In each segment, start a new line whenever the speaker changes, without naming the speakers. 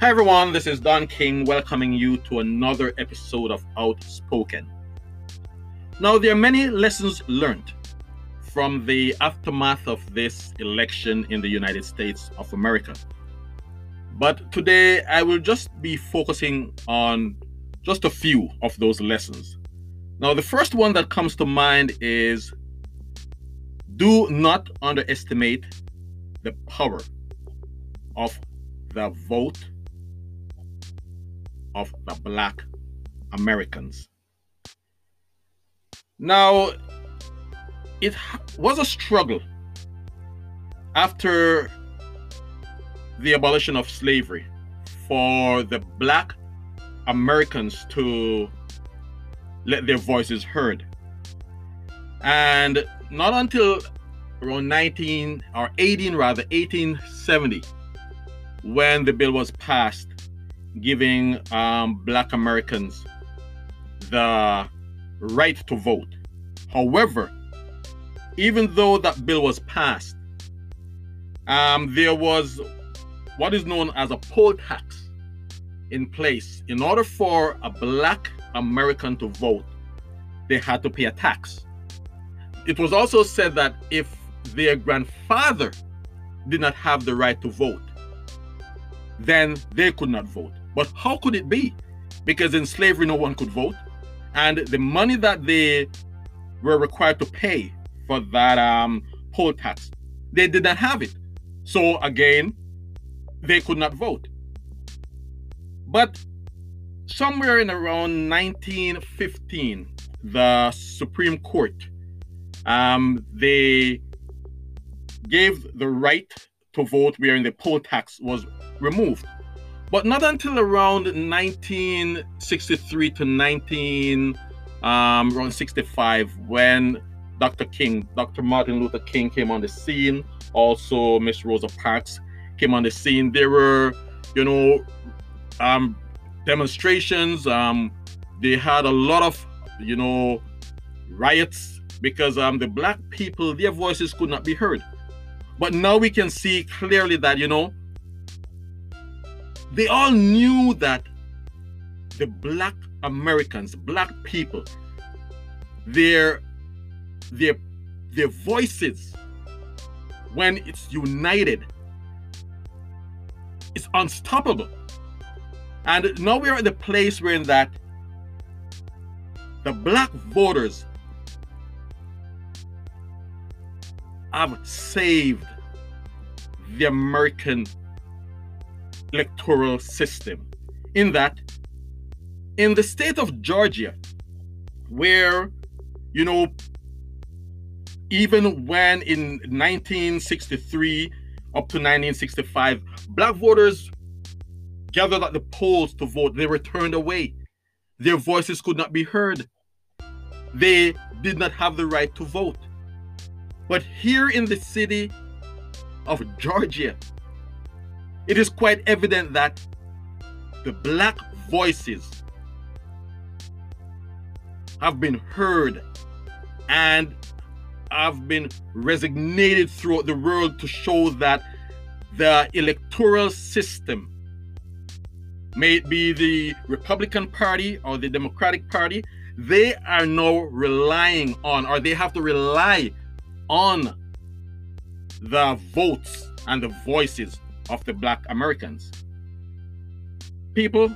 Hi everyone, this is Don King welcoming you to another episode of Outspoken. Now, there are many lessons learned from the aftermath of this election in the United States of America. But today I will just be focusing on just a few of those lessons. Now, the first one that comes to mind is do not underestimate the power of the vote of the black Americans. Now, it was a struggle after the abolition of slavery for the black Americans to let their voices heard. And not until around 19 or 18 rather 1870 when the bill was passed giving um, black Americans the right to vote. However, even though that bill was passed, um, there was what is known as a poll tax in place. In order for a black American to vote, they had to pay a tax. It was also said that if their grandfather did not have the right to vote, then they could not vote. But how could it be? Because in slavery, no one could vote. And the money that they were required to pay for that um, poll tax, they did not have it. So again, they could not vote. But somewhere in around 1915, the Supreme Court, um, they gave the right to vote wherein the poll tax was removed. But not until around 1963 to 19 um, around 65 when Dr. King, Dr. Martin Luther King came on the scene. Also, Miss Rosa Parks came on the scene. There were, you know, um, demonstrations. Um, they had a lot of, you know, riots because um, the black people, their voices could not be heard. But now we can see clearly that, you know, they all knew that the black Americans, black people, their their their voices when it's united it's unstoppable. And now we're at the place where in that the black voters have saved the American electoral system. In that, in the state of Georgia, where, you know, even when in 1963 up to 1965, black voters gathered at the polls to vote, they were turned away. Their voices could not be heard. They did not have the right to vote. But here in the city of Georgia, it is quite evident that the black voices have been heard and have been resignated throughout the world to show that the electoral system, may it be the Republican Party or the Democratic Party, they are now relying on, or they have to rely on the votes and the voices of the black Americans. People,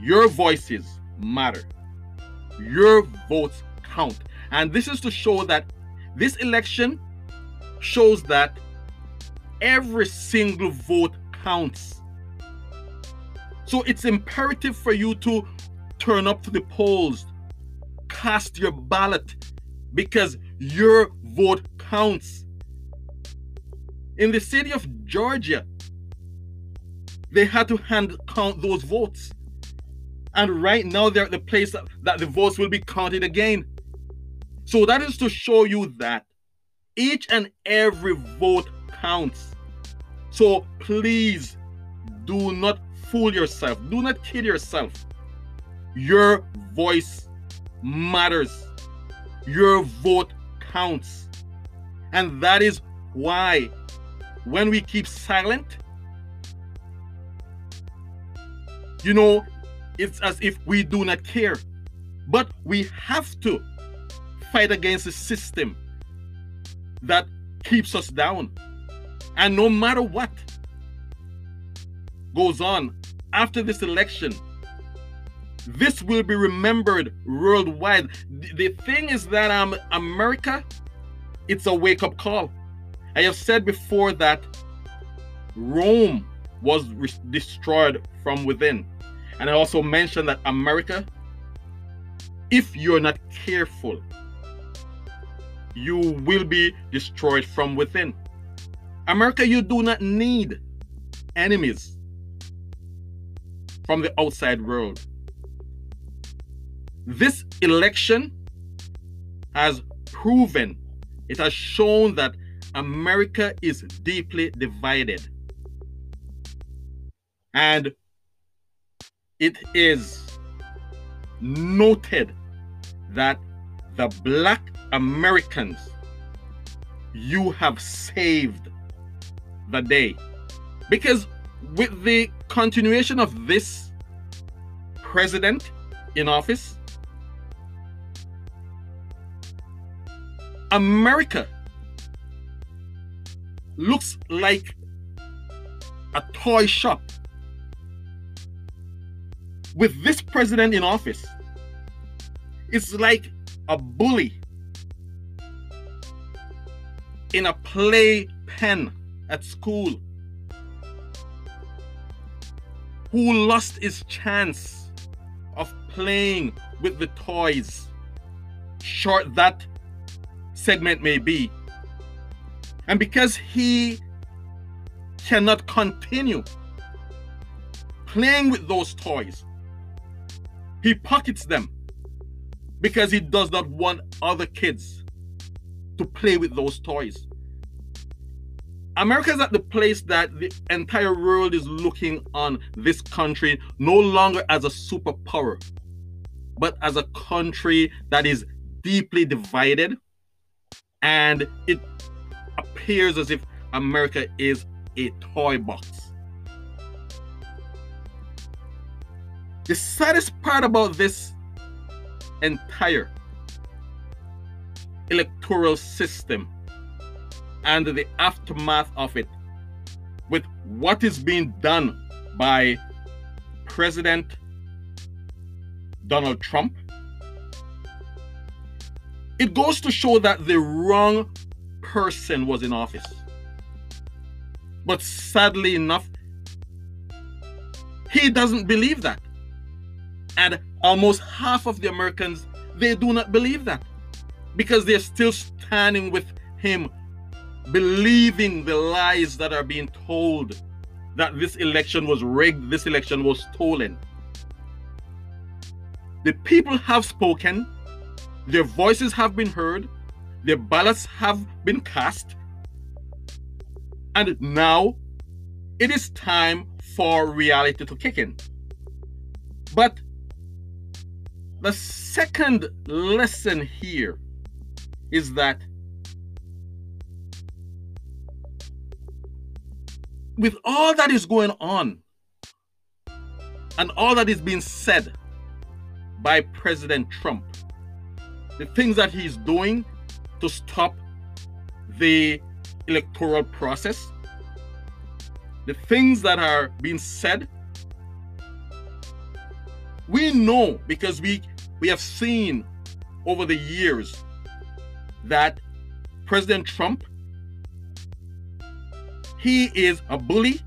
your voices matter. Your votes count. And this is to show that this election shows that every single vote counts. So it's imperative for you to turn up to the polls, cast your ballot, because your vote counts in the city of Georgia, they had to hand count those votes. And right now they're at the place that, that the votes will be counted again. So that is to show you that each and every vote counts. So please do not fool yourself. Do not kid yourself. Your voice matters. Your vote counts. And that is why when we keep silent, you know, it's as if we do not care. But we have to fight against the system that keeps us down. And no matter what goes on after this election, this will be remembered worldwide. The, thing is that um, America, it's a wake up call. I have said before that Rome was re- destroyed from within. And I also mentioned that America, if you're not careful, you will be destroyed from within. America, you do not need enemies from the outside world. This election has proven, it has shown that America is deeply divided. And it is noted that the black Americans, you have saved the day. Because with the continuation of this president in office, America looks like a toy shop. With this president in office, it's like a bully in a play pen at school who lost his chance of playing with the toys, short that segment may be. And because he cannot continue playing with those toys, he pockets them because he does not want other kids to play with those toys. America is at the place that the entire world is looking on this country no longer as a superpower, but as a country that is deeply divided and it appears as if America is a toy box. The saddest part about this entire electoral system and the aftermath of it with what is being done by President Donald Trump it goes to show that the wrong person was in office. But sadly enough, he doesn't believe that. And almost half of the Americans, they do not believe that because they're still standing with him, believing the lies that are being told that this election was rigged, this election was stolen. The people have spoken their voices have been heard, their ballots have been cast, and now it is time for reality to kick in. But the second lesson here is that with all that is going on and all that is being said by President Trump, the things that he's doing to stop the electoral process, the things that are being said, we know because we we have seen over the years that President Trump he is a bully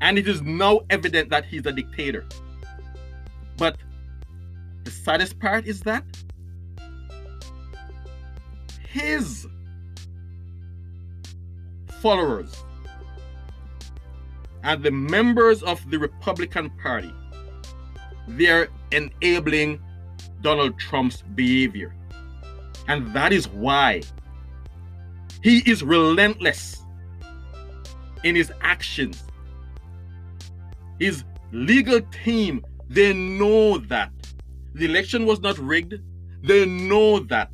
and it is now evident that he's a dictator. But the saddest part is that his followers and the members of the Republican Party, they're enabling Donald Trump's behavior. And that is why he is relentless in his actions. His legal team, they know that the election was not rigged. They know that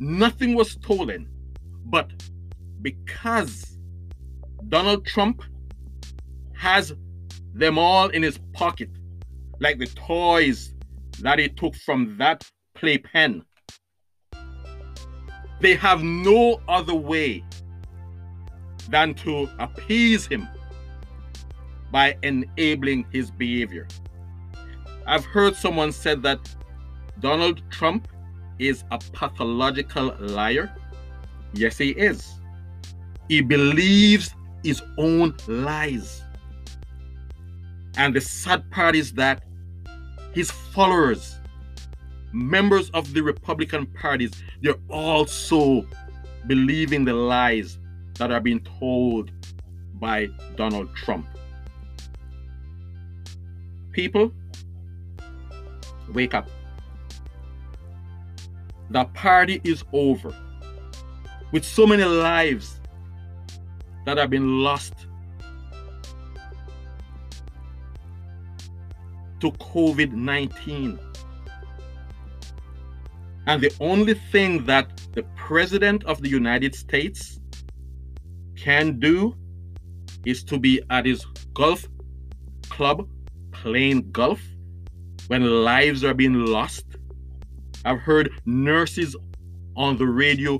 Nothing was stolen. But because Donald Trump has them all in his pocket, like the toys that he took from that playpen. They have no other way than to appease him by enabling his behavior. I've heard someone said that Donald Trump is a pathological liar. Yes, he is. He believes his own lies. And the sad part is that his followers, members of the Republican parties, they're also believing the lies that are being told by Donald Trump. People, wake up. The party is over. With so many lives that have been lost to COVID 19. And the only thing that the President of the United States can do is to be at his golf club playing golf when lives are being lost. I've heard nurses on the radio,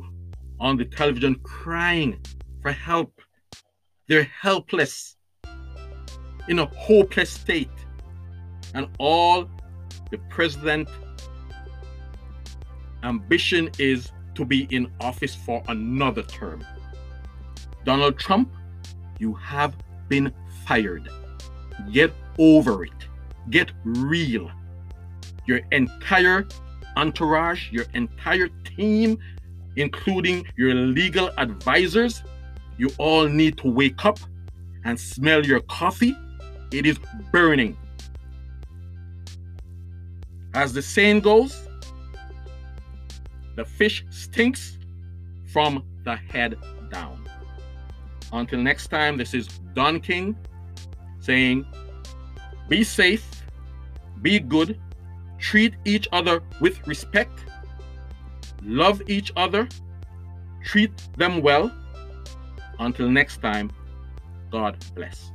on the television crying for help. They're helpless in a hopeless state. And all the president ambition is to be in office for another term. Donald Trump, you have been fired. Get over it. Get real. Your entire entourage, your entire team, including your legal advisors, you all need to wake up and smell your coffee. It is burning. As the saying goes, the fish stinks from the head down. Until next time, this is Don King saying, be safe, be good, treat each other with respect, love each other, treat them well. Until next time, God bless.